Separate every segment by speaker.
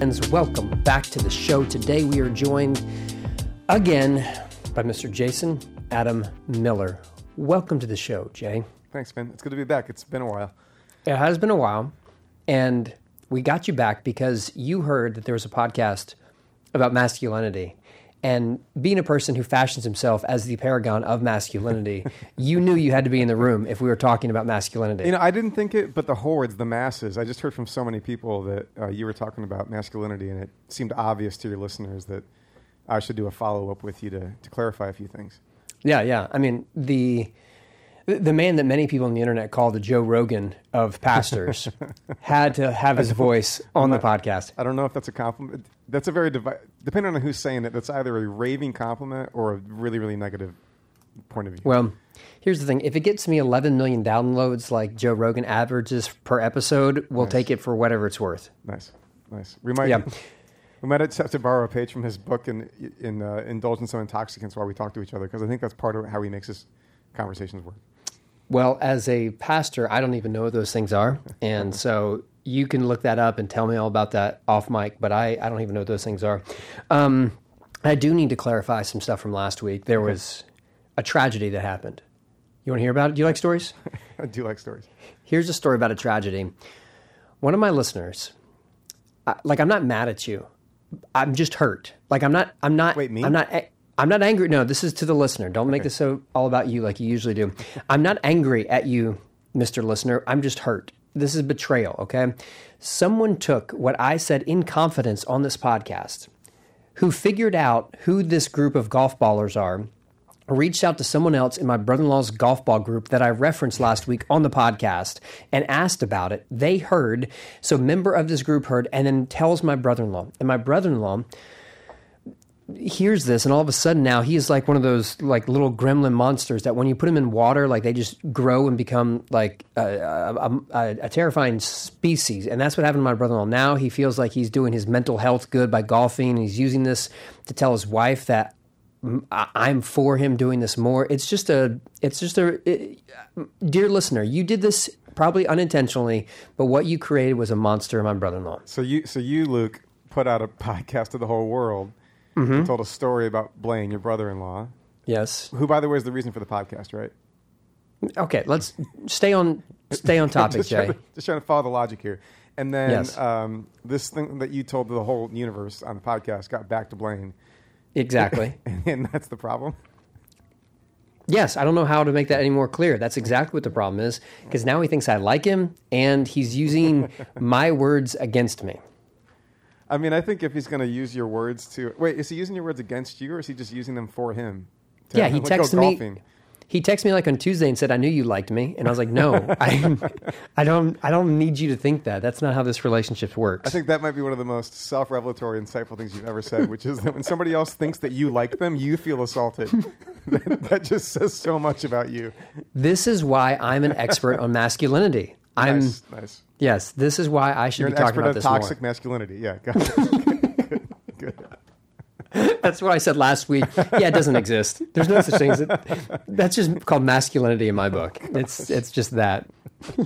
Speaker 1: friends, welcome back to the show. Today we are joined again by Mr. Jason Adam Miller. Welcome to the show, Jay.
Speaker 2: Thanks, man. It's good to be back. It's been a while.
Speaker 1: It has been a while, and we got you back because you heard that there was a podcast about masculinity. And being a person who fashions himself as the paragon of masculinity, you knew you had to be in the room if we were talking about masculinity.
Speaker 2: You know, I didn't think it, but the hordes, the masses. I just heard from so many people that uh, you were talking about masculinity, and it seemed obvious to your listeners that I should do a follow up with you to, to clarify a few things.
Speaker 1: Yeah, yeah. I mean, the the man that many people on the internet call the Joe Rogan of pastors had to have his voice on the podcast.
Speaker 2: I don't know if that's a compliment. That's a very divi- depending on who's saying it. That's either a raving compliment or a really, really negative point of view.
Speaker 1: Well, here's the thing: if it gets me 11 million downloads, like Joe Rogan averages per episode, we'll
Speaker 2: Nice.
Speaker 1: take it for whatever it's worth.
Speaker 2: nice, nice. We might.
Speaker 1: Yeah.
Speaker 2: We might have to borrow a page from his book and in in uh, indulgence of intoxicants while we talk to each other because I think that's part of how he makes his conversations work.
Speaker 1: Well, as a pastor, I don't even know what those things are, and so you can look that up and tell me all about that off mic. But I, I don't even know what those things are. Um, I do need to clarify some stuff from last week. There was a tragedy that happened. You want to hear about it? Do you like stories?
Speaker 2: I do like stories.
Speaker 1: Here's a story about a tragedy. One of my listeners, I, like, I'm not mad at you. I'm just hurt. Like, I'm not. I'm not.
Speaker 2: Wait, me?
Speaker 1: I'm not. I'm not angry. No, this is to the listener. Don't make this so all about you like you usually do. I'm not angry at you, Mr. Listener. I'm just hurt. This is betrayal. Okay. Someone took what I said in confidence on this podcast, who figured out who this group of golf ballers are reached out to someone else in my brother in law's golf ball group that I referenced last week on the podcast and asked about it. They heard, so a member of this group heard, and then tells my brother in law. And my brother in law hears this, and all of a sudden now he is like one of those like little gremlin monsters that when you put them in water, like they just grow and become like a, a, a, a terrifying species. And that's what happened to my brother in law. Now he feels like he's doing his mental health good by golfing, and he's using this to tell his wife that I'm for him doing this more. It's just a, it's just a, it- dear listener, you did this probably unintentionally, but what you created was a monster, my brother-in-law.
Speaker 2: So you, so you, Luke, put out a podcast to the whole world.
Speaker 1: Mm-hmm.
Speaker 2: told a story about Blaine, your brother-in-law,
Speaker 1: Yes.
Speaker 2: who, by the way, is the reason for the podcast, right?
Speaker 1: Okay. Let's stay on, stay on topic,
Speaker 2: just,
Speaker 1: Jay.
Speaker 2: trying to, just trying to follow the logic here. And then
Speaker 1: Yes.
Speaker 2: um, this thing that you told the whole universe on the podcast got back to Blaine,
Speaker 1: Exactly.
Speaker 2: and that's the problem.
Speaker 1: Yes, I don't know how to make that any more clear. That's exactly what the problem is because now he thinks I like him and he's using my words against me.
Speaker 2: I mean, I think if he's going to use your words to wait, is he using your words against you, or is he just using them for him? To,
Speaker 1: Yeah, he texted me.
Speaker 2: golfing?
Speaker 1: He texted me like on Tuesday and said, "I knew you liked me," and I was like, "No, I, I don't. I don't need you to think that. That's not how this relationship works."
Speaker 2: I think that might be one of the most self-revelatory, insightful things you've ever said, which is that when somebody else thinks that you like them, you feel assaulted. that, that just says so much about you.
Speaker 1: this is why I'm an expert on masculinity. I'm
Speaker 2: Nice, nice.
Speaker 1: Yes. This is why I should
Speaker 2: You're
Speaker 1: be
Speaker 2: an
Speaker 1: talking
Speaker 2: expert
Speaker 1: about
Speaker 2: on
Speaker 1: this
Speaker 2: toxic
Speaker 1: more.
Speaker 2: masculinity. Yeah, got it. good, good.
Speaker 1: That's what I said last week. Yeah, it doesn't exist. There's no such thing as it. That's just called masculinity in my book. It's it's just that.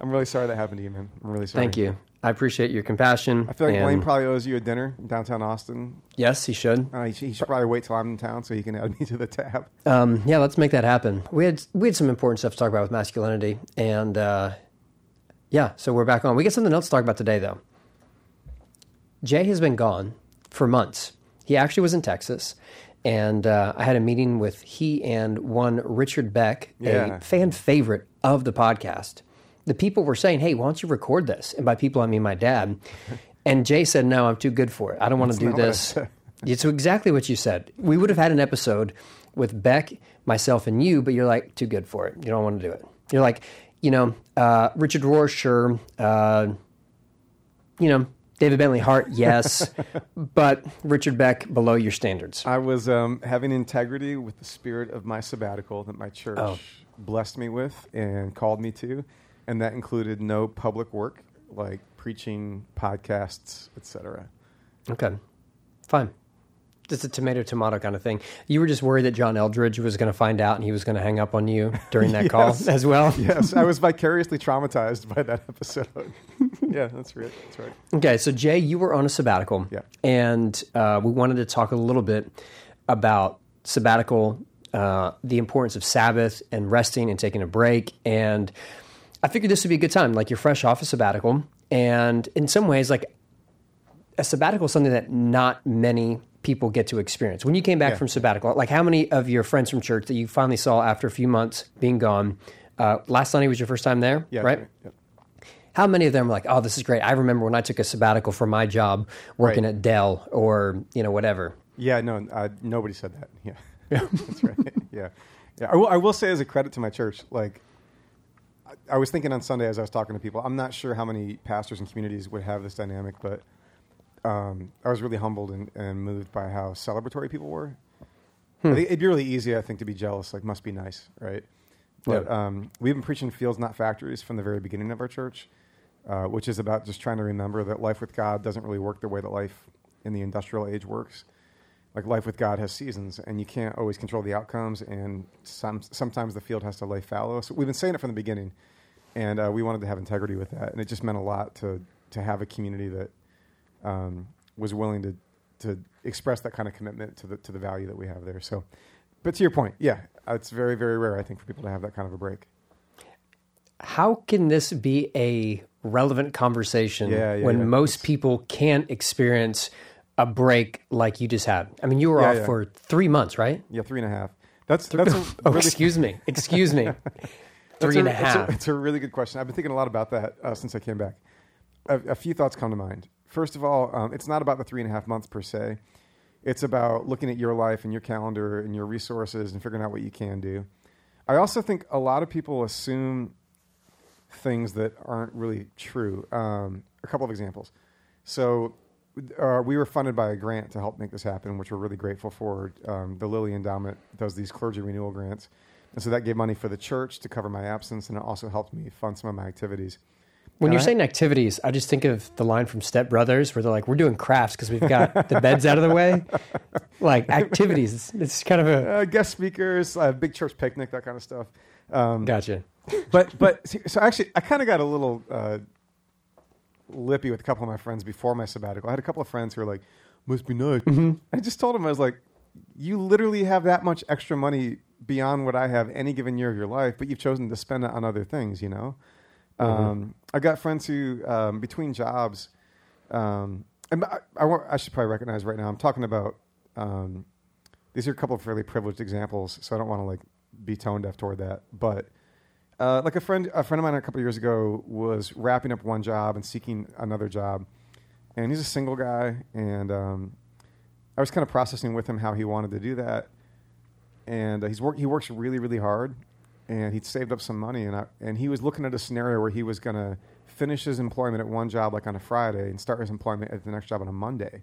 Speaker 2: I'm really sorry that happened to you, man. I'm really sorry.
Speaker 1: Thank you. I appreciate your compassion.
Speaker 2: I feel like
Speaker 1: and-
Speaker 2: Blaine probably owes you a dinner in downtown Austin.
Speaker 1: Yes, he should.
Speaker 2: Uh, he, should, he should probably wait till I'm in town so he can add me to the tab.
Speaker 1: Um, yeah, let's make that happen. We had we had some important stuff to talk about with masculinity, and uh, yeah, so we're back on. We got something else to talk about today, though. Jay has been gone for months. He actually was in Texas, and uh, I had a meeting with he and one Richard Beck,
Speaker 2: Yeah.
Speaker 1: a fan favorite of the podcast. The people were saying, "Hey, why don't you record this?" And by people, I mean my dad. And Jay said, "No, I'm too good for it. I don't want to do
Speaker 2: not what I
Speaker 1: this." It's exactly what you said. We would have had an episode with Beck, myself, and you, but you're like too good for it. You don't want to do it. You're like, you know, uh, Richard Rohr, sure. Uh, you know, David Bentley Hart, yes, but Richard Beck below your standards.
Speaker 2: I was um, having integrity with the spirit of my sabbatical that my church
Speaker 1: Oh.
Speaker 2: blessed me with and called me to, and that included no public work like preaching, podcasts, etc.
Speaker 1: Okay, fine. Just a tomato tomato kind of thing. You were just worried that John Eldredge was going to find out and he was going to hang up on you during that call as well.
Speaker 2: Yes, I was vicariously traumatized by that episode. yeah, that's right. That's right.
Speaker 1: Okay, so Jay, you were on a sabbatical.
Speaker 2: Yeah.
Speaker 1: And uh, we wanted to talk a little bit about sabbatical, uh, the importance of Sabbath and resting and taking a break. And I figured this would be a good time. Like you're fresh off a sabbatical. And in some ways, like a sabbatical is something that not many people get to experience. When you came back
Speaker 2: Yeah.
Speaker 1: from sabbatical, like how many of your friends from church that you finally saw after a few months being gone? Uh, last Sunday was your first time there,
Speaker 2: Yeah,
Speaker 1: right?
Speaker 2: Yep.
Speaker 1: How many of them were like, "Oh, this is great"? I remember when I took a sabbatical from my job working
Speaker 2: Right.
Speaker 1: at Dell or you know whatever.
Speaker 2: Yeah, no, uh, nobody said that. Yeah, that's right. Yeah, yeah. I will, I will say as a credit to my church, like I was thinking on Sunday as I was talking to people, I'm not sure how many pastors and communities would have this dynamic, but um, I was really humbled and, and moved by how celebratory people were. I think it'd be really easy, I think, to be jealous. Like, must be nice, right? But
Speaker 1: Yeah.
Speaker 2: um, we've been preaching fields, not factories, from the very beginning of our church, uh, which is about just trying to remember that life with God doesn't really work the way that life in the industrial age works. Like life with God has seasons, and you can't always control the outcomes, and some, sometimes the field has to lay fallow. So we've been saying it from the beginning, and uh, we wanted to have integrity with that, and it just meant a lot to to have a community that um, was willing to to express that kind of commitment to the to the value that we have there. So, but to your point, yeah, it's very very rare, I think, for people to have that kind of a break.
Speaker 1: How can this be a relevant conversation
Speaker 2: Yeah, yeah,
Speaker 1: when
Speaker 2: yeah.
Speaker 1: most people can't experience a break like you just had? I mean, you were off for three months, right?
Speaker 2: Yeah, three and a half. That's that's a
Speaker 1: Oh,
Speaker 2: really
Speaker 1: excuse me, excuse me. Three and a
Speaker 2: it's
Speaker 1: half.
Speaker 2: It's a, really good question. I've been thinking a lot about that uh, since I came back. A, a few thoughts come to mind. First of all, um, it's not about the three and a half months per se. It's about looking at your life and your calendar and your resources and figuring out what you can do. I also think a lot of people assume things that aren't really true. Um, a couple of examples. So, uh, we were funded by a grant to help make this happen, which we're really grateful for. Um, the Lilly Endowment does these clergy renewal grants. And so that gave money for the church to cover my absence, and it also helped me fund some of my activities.
Speaker 1: When you're
Speaker 2: I-
Speaker 1: saying activities, I just think of the line from Step Brothers where they're like, "We're doing crafts because we've got the beds out of the way." Like activities, it's, it's kind of a
Speaker 2: Uh, guest speakers, uh, big church picnic, that kind of stuff. Um,
Speaker 1: gotcha.
Speaker 2: but but see, so actually, I kind of got a little uh, lippy with a couple of my friends before my sabbatical. I had a couple of friends who were like, "Must be nice." I just told them I was like, "You literally have that much extra money beyond what I have any given year of your life, but you've chosen to spend it on other things." You know, um, I got friends who um, between jobs, um, and I, I, I should probably recognize right now. I'm talking about. Um, these are a couple of fairly privileged examples, so I don't want to like be tone deaf toward that. But uh, like a friend, a friend of mine a couple of years ago was wrapping up one job and seeking another job, and he's a single guy. And um, I was kind of processing with him how he wanted to do that, and uh, he's work, he works really really hard, and he'd saved up some money, and I, and he was looking at a scenario where he was going to finish his employment at one job like on a Friday and start his employment at the next job on a Monday. I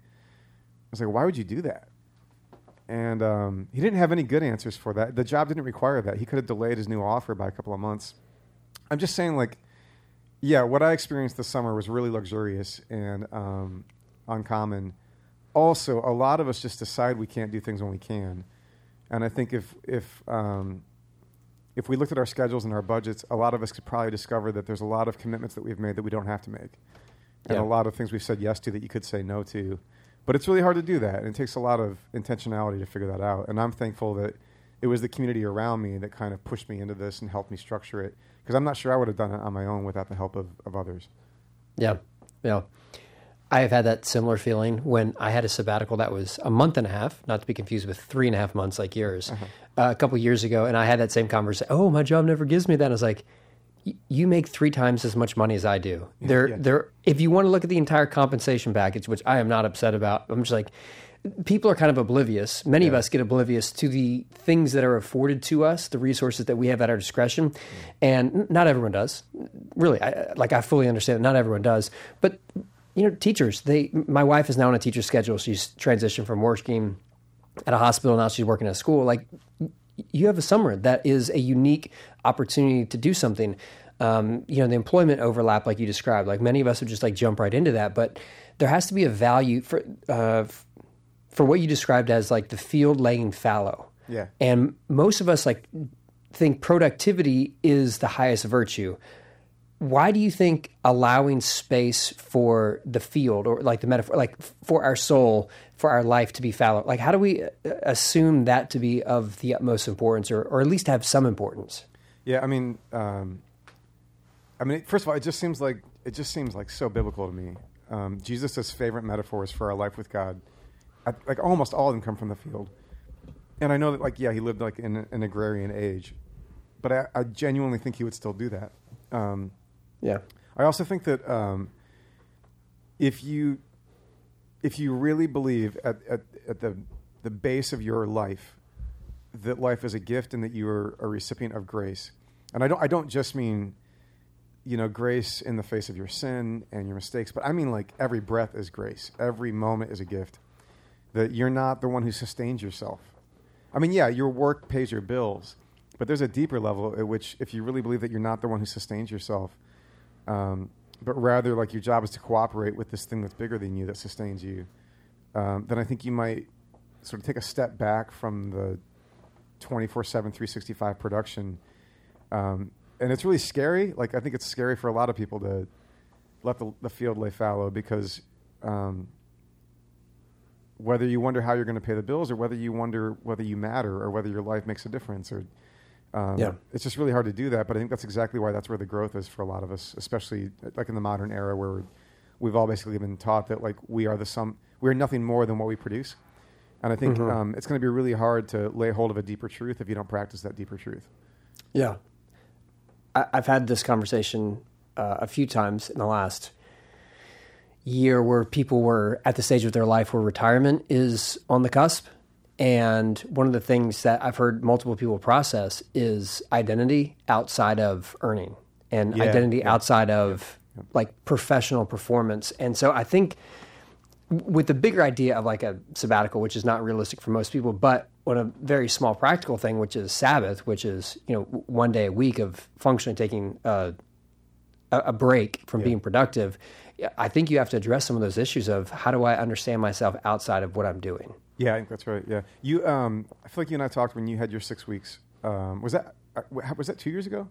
Speaker 2: was like, why would you do that? and um, he didn't have any good answers for that. The job didn't require that. He could have delayed his new offer by a couple of months. I'm just saying, like, yeah, what I experienced this summer was really luxurious and um, uncommon. Also, a lot of us just decide we can't do things when we can, and I think if if um, if we looked at our schedules and our budgets, a lot of us could probably discover that there's a lot of commitments that we've made that we don't have to make, and
Speaker 1: Yeah.
Speaker 2: a lot of things we've said yes to that you could say no to. But it's really hard to do that, and it takes a lot of intentionality to figure that out. And I'm thankful that it was the community around me that kind of pushed me into this and helped me structure it, because I'm not sure I would have done it on my own without the help of, of others.
Speaker 1: Yeah, yeah. I have had that similar feeling when I had a sabbatical that was a month and a half, not to be confused with three and a half months like yours, uh a couple years ago, and I had that same conversation. Oh, my job never gives me that. I was like, "Y- you make three times as much money as I do. There,
Speaker 2: yeah.
Speaker 1: there. If you want to look at the entire compensation package, which I am not upset about, I'm just like, people are kind of oblivious. Many of us get oblivious to the things that are afforded to us, the resources that we have at our discretion, and not everyone does. Really, I, like I fully understand that not everyone does, but you know, teachers. They, my wife is now on a teacher schedule. She's transitioned from working at a hospital now she's working at a school. Like you have a summer that is a unique opportunity to do something. Um, you know, the employment overlap, like you described, like many of us would just like jump right into that, but there has to be a value for, uh, for what you described as like the field laying fallow.
Speaker 2: Yeah.
Speaker 1: And most of us like think productivity is the highest virtue. Why do you think allowing space for the field or like the metaphor like for our soul for our life to be fallow like how do we uh, assume that to be of the utmost importance or, or at least have some importance
Speaker 2: Yeah, I mean, um, I mean, first of all, it just seems like it just seems like so biblical to me. Um, Jesus' favorite metaphors for our life with God, I, like almost all of them come from the field. And I know that, like, yeah, he lived like in an agrarian age, but I, I genuinely think he would still do that. Um,
Speaker 1: yeah
Speaker 2: I also think that um, if you if you really believe at, at, at the the base of your life that life is a gift and that you are a recipient of grace, and I don't I don't just mean you know grace in the face of your sin and your mistakes, but I mean like every breath is grace, every moment is a gift. That you're not the one who sustains yourself. I mean, yeah, your work pays your bills, but there's a deeper level at which, if you really believe that you're not the one who sustains yourself, um, but rather like your job is to cooperate with this thing that's bigger than you that sustains you, um, then I think you might sort of take a step back from the 24 7, 365 production. Um, and it's really scary. Like, I think it's scary for a lot of people to let the, the field lay fallow because um, whether you wonder how you're going to pay the bills or whether you wonder whether you matter or whether your life makes a difference or um,
Speaker 1: Yeah.
Speaker 2: it's just really hard to do that but i think that's exactly why that's where the growth is for a lot of us especially like in the modern era where we've all basically been taught that like we are the sum we are nothing more than what we produce and i think um, it's going to be really hard to lay hold of a deeper truth if you don't practice that deeper truth
Speaker 1: Yeah. I, I've had this conversation uh, a few times in the last year where people were at the stage of their life where retirement is on the cusp. And one of the things that I've heard multiple people process is identity outside of earning and
Speaker 2: Yeah,
Speaker 1: identity
Speaker 2: yeah.
Speaker 1: outside of like professional performance. And so I think with the bigger idea of like a sabbatical, which is not realistic for most people, but on a very small practical thing, which is Sabbath, which is you know one day a week of functionally taking uh, a, a break from being productive. I think you have to address some of those issues of how do I understand myself outside of what I'm doing.
Speaker 2: Yeah i think that's right yeah you um, i feel like you and i talked when you had your six weeks um, was that uh, was that two years ago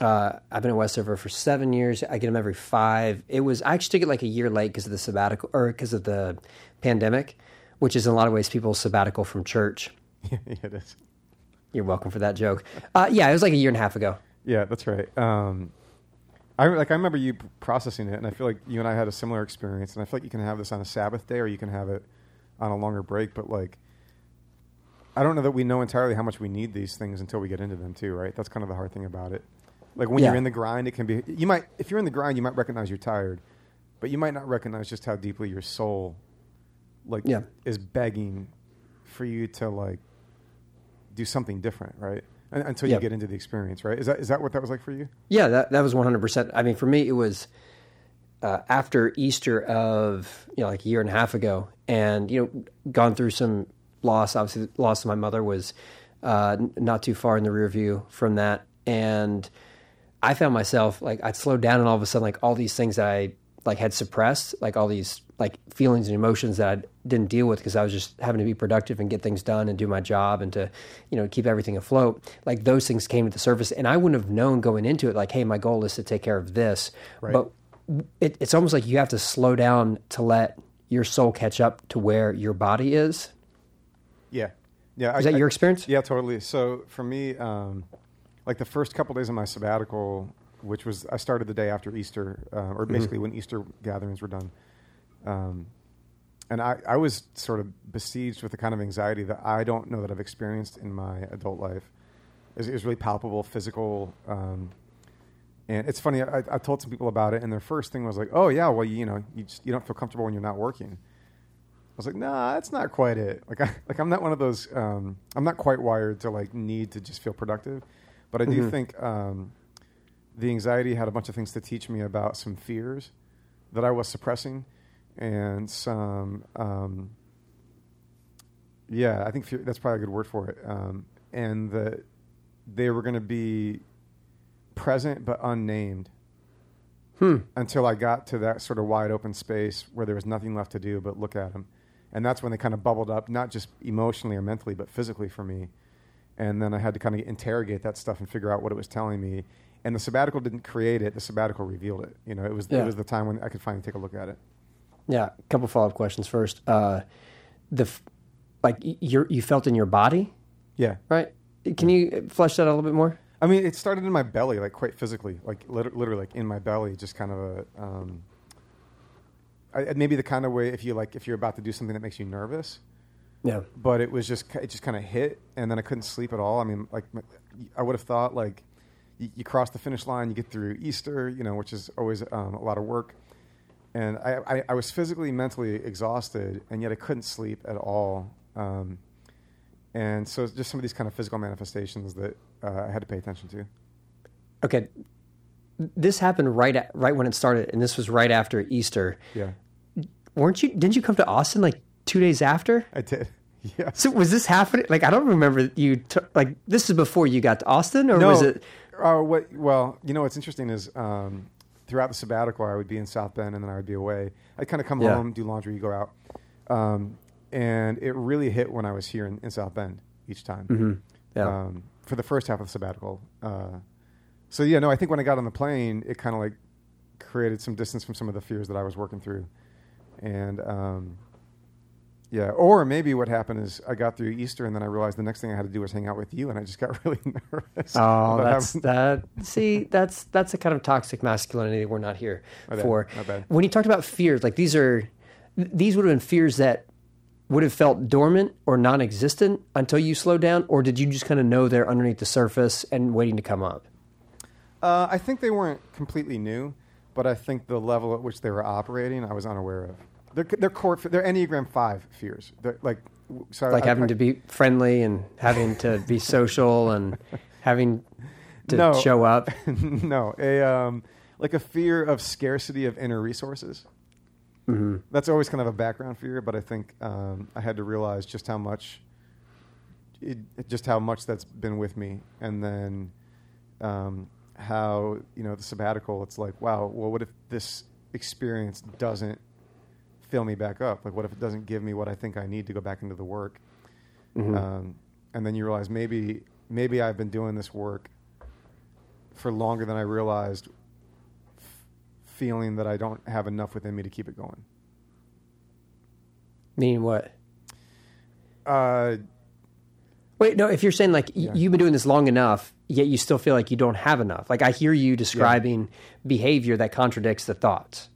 Speaker 1: Uh, I've been at Westover for seven years. I get them every five. It was I actually took it like a year late because of the sabbatical or because of the pandemic, which is in a lot of ways people's sabbatical from church.
Speaker 2: yeah it is
Speaker 1: You're welcome for that joke. Uh, yeah, it was like a year and a half ago.
Speaker 2: Yeah, that's right. Um, I like I remember you processing it, and I feel like you and I had a similar experience. And I feel like you can have this on a Sabbath day, or you can have it on a longer break. But like, I don't know that we know entirely how much we need these things until we get into them too, right? That's kind of the hard thing about it. Like when you're in the grind, it can be. You might, if you're in the grind, you might recognize you're tired, but you might not recognize just how deeply your soul, like,
Speaker 1: Yeah.
Speaker 2: is begging for you to like do something different, right? Un- Until you
Speaker 1: Yeah.
Speaker 2: get into the experience, right? Is that is that what that was like for you?
Speaker 1: Yeah, that that was 100%. I mean, for me, it was uh, after Easter of you know like a year and a half ago, and you know gone through some loss. Obviously, the loss of my mother was uh, n- not too far in the rear view from that, and I found myself like I'd slowed down, and all of a sudden, like all these things that I like had suppressed, like all these like feelings and emotions that I didn't deal with because I was just having to be productive and get things done and do my job and to you know keep everything afloat. Like those things came to the surface, and I wouldn't have known going into it like, hey, my goal is to take care of this,
Speaker 2: Right.
Speaker 1: but it, it's almost like you have to slow down to let your soul catch up to where your body is.
Speaker 2: Yeah, yeah.
Speaker 1: Is that your experience?
Speaker 2: Yeah, totally. So for me, um, like the first couple days of my sabbatical, which was I started the day after Easter, uh,
Speaker 1: Mm-hmm.
Speaker 2: or basically when Easter gatherings were done, um, and I, I was sort of besieged with the kind of anxiety that I don't know that I've experienced in my adult life. It was, it was really palpable, physical. Um, and it's funny. I, I told some people about it, and their first thing was like, "Oh yeah, well you, you know you just you don't feel comfortable when you're not working." I was like, nah, that's not quite it. Like, I, like I'm not one of those. Um, I'm not quite wired to like need to just feel productive, but I do think um, the anxiety had a bunch of things to teach me about some fears that I was suppressing, and some. Um, yeah, I think fear, that's probably a good word for it. Um, and that they were going to be present but unnamed until I got to that sort of wide open space where there was nothing left to do but look at them. And that's when they kind of bubbled up, not just emotionally or mentally, but physically for me. And then I had to kind of interrogate that stuff and figure out what it was telling me. And the sabbatical didn't create it; the sabbatical revealed it. You know, it was
Speaker 1: Yeah.
Speaker 2: it was the time when I could finally take a look at it.
Speaker 1: Yeah, a couple follow up questions first. Uh, the f- like you you felt in your body,
Speaker 2: Yeah,
Speaker 1: right? Can you flesh that out a little bit more?
Speaker 2: I mean, it started in my belly, like quite physically, like lit- literally, like in my belly, just kind of a. Um, I, maybe the kind of way if you like if you're about to do something that makes you nervous,
Speaker 1: Yeah,
Speaker 2: but it was just it just kind of hit, and then I couldn't sleep at all. I mean, like I would have thought like you, you cross the finish line, you get through Easter, you know, which is always um, a lot of work, and I, I, I was physically, mentally exhausted, and yet I couldn't sleep at all. Um, and so just some of these kind of physical manifestations that uh, I had to pay attention to.
Speaker 1: okay. This happened right at, right when it started, and this was right after Easter.
Speaker 2: Yeah,
Speaker 1: weren't you didn't you come to austin like two days after
Speaker 2: I did. Yeah.
Speaker 1: so was this happening like i don't remember you t- like this is before you got to austin or
Speaker 2: no,
Speaker 1: was it
Speaker 2: Uh, what? Well, you know what's interesting is um, throughout the sabbatical, I would be in South Bend, and then I would be away. I'd kind of come
Speaker 1: Yeah.
Speaker 2: home, do laundry, go out, um, and it really hit when I was here in, in South Bend each time.
Speaker 1: Mm-hmm. yeah
Speaker 2: Um, for the first half of the sabbatical. Uh, so yeah, no, I think when I got on the plane, it kind of like created some distance from some of the fears that I was working through, and um, yeah, or maybe what happened is I got through Easter, and then I realized the next thing I had to do was hang out with you, and I just got really nervous.
Speaker 1: oh that's that see that's that's a kind of toxic masculinity we're not here
Speaker 2: My bad,
Speaker 1: for
Speaker 2: my bad.
Speaker 1: when you talked about fears like these are these would have been fears that would have felt dormant or non-existent until you slowed down or did you just kind of know they're underneath the surface and waiting to come up
Speaker 2: Uh, I think they weren't completely new, but I think the level at which they were operating, I was unaware of. They're, they're core, they're Enneagram Five fears. They're like, so
Speaker 1: like
Speaker 2: I-
Speaker 1: having
Speaker 2: I-
Speaker 1: to be friendly and having to be social and having to
Speaker 2: No.
Speaker 1: show up
Speaker 2: no, a um, like a fear of scarcity of inner resources.
Speaker 1: Hmm
Speaker 2: That's always kind of a background fear, but I think um, I had to realize just how much, it, just how much that's been with me, and then um, how you know the sabbatical. It's like, wow, well, what if this experience doesn't fill me back up? Like, what if it doesn't give me what I think I need to go back into the work?
Speaker 1: Mhm.
Speaker 2: Um, and then you realize maybe maybe I've been doing this work for longer than I realized, feeling that I don't have enough within me to keep it going.
Speaker 1: meaning what
Speaker 2: Uh,
Speaker 1: Wait, no. If you're saying like y-
Speaker 2: Yeah.
Speaker 1: you've been doing this long enough, yet you still feel like you don't have enough. Like I hear you describing behavior that contradicts the thoughts.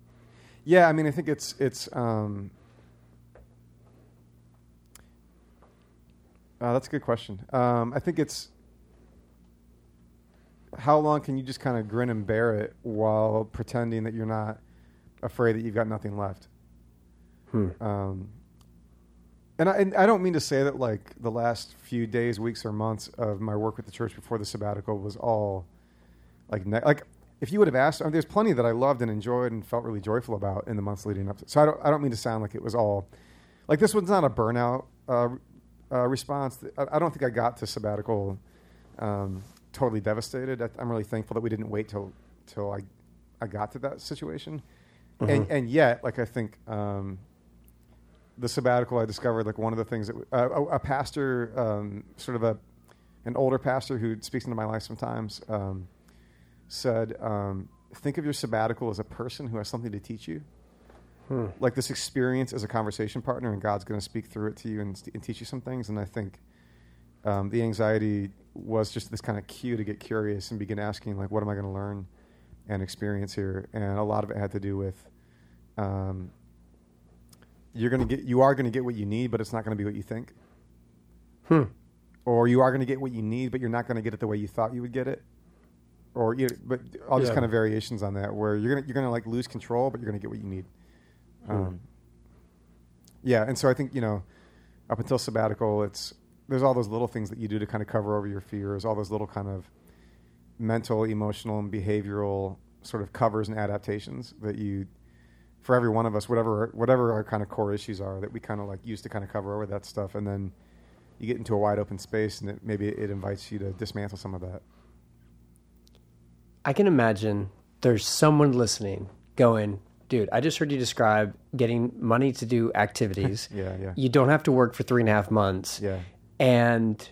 Speaker 2: yeah, I mean, I think it's it's. Um, uh, that's a good question. Um, I think it's how long can you just kind of grin and bear it while pretending that you're not afraid that you've got nothing left.
Speaker 1: Hmm.
Speaker 2: Um, and I, and I don't mean to say that like the last few days, weeks, or months of my work with the church before the sabbatical was all like ne- like if you would have asked, I mean, there's plenty that I loved and enjoyed and felt really joyful about in the months leading up. to So I don't I don't mean to sound like it was all like this was not a burnout uh, uh, response. I, I don't think I got to sabbatical um, totally devastated. I, I'm really thankful that we didn't wait till till I I got to that situation. And
Speaker 1: Mhm.
Speaker 2: and yet, like I think. Um, the sabbatical, I discovered like one of the things that uh, a, a pastor, um, sort of a an older pastor who speaks into my life sometimes, um, said, um, "Think of your sabbatical as a person who has something to teach you,
Speaker 1: Hmm.
Speaker 2: like this experience as a conversation partner, and God's going to speak through it to you and, and teach you some things." And I think um, the anxiety was just this kind of cue to get curious and begin asking, like, "What am I going to learn and experience here?" And a lot of it had to do with um, you're going to get you are going to get what you need, but it's not going to be what you think.
Speaker 1: Hmm.
Speaker 2: Or you are going to get what you need, but you're not going to get it the way you thought you would get it. Or you, know, but all these
Speaker 1: Yeah.
Speaker 2: kind of variations on that, where you're gonna you're gonna like lose control, but you're gonna get what you need.
Speaker 1: Hmm.
Speaker 2: Um, yeah, and so I think you know, up until sabbatical, it's there's all those little things that you do to kind of cover over your fears, all those little kind of mental, emotional, and behavioral sort of covers and adaptations that you for every one of us, whatever whatever our kind of core issues are, that we kind of like use to kind of cover over that stuff, and then you get into a wide open space, and it, maybe it invites you to dismantle some of that.
Speaker 1: I can imagine there's someone listening going, dude, I just heard you describe getting money to do activities.
Speaker 2: Yeah, yeah,
Speaker 1: you don't have to work for three and a half months.
Speaker 2: yeah,
Speaker 1: And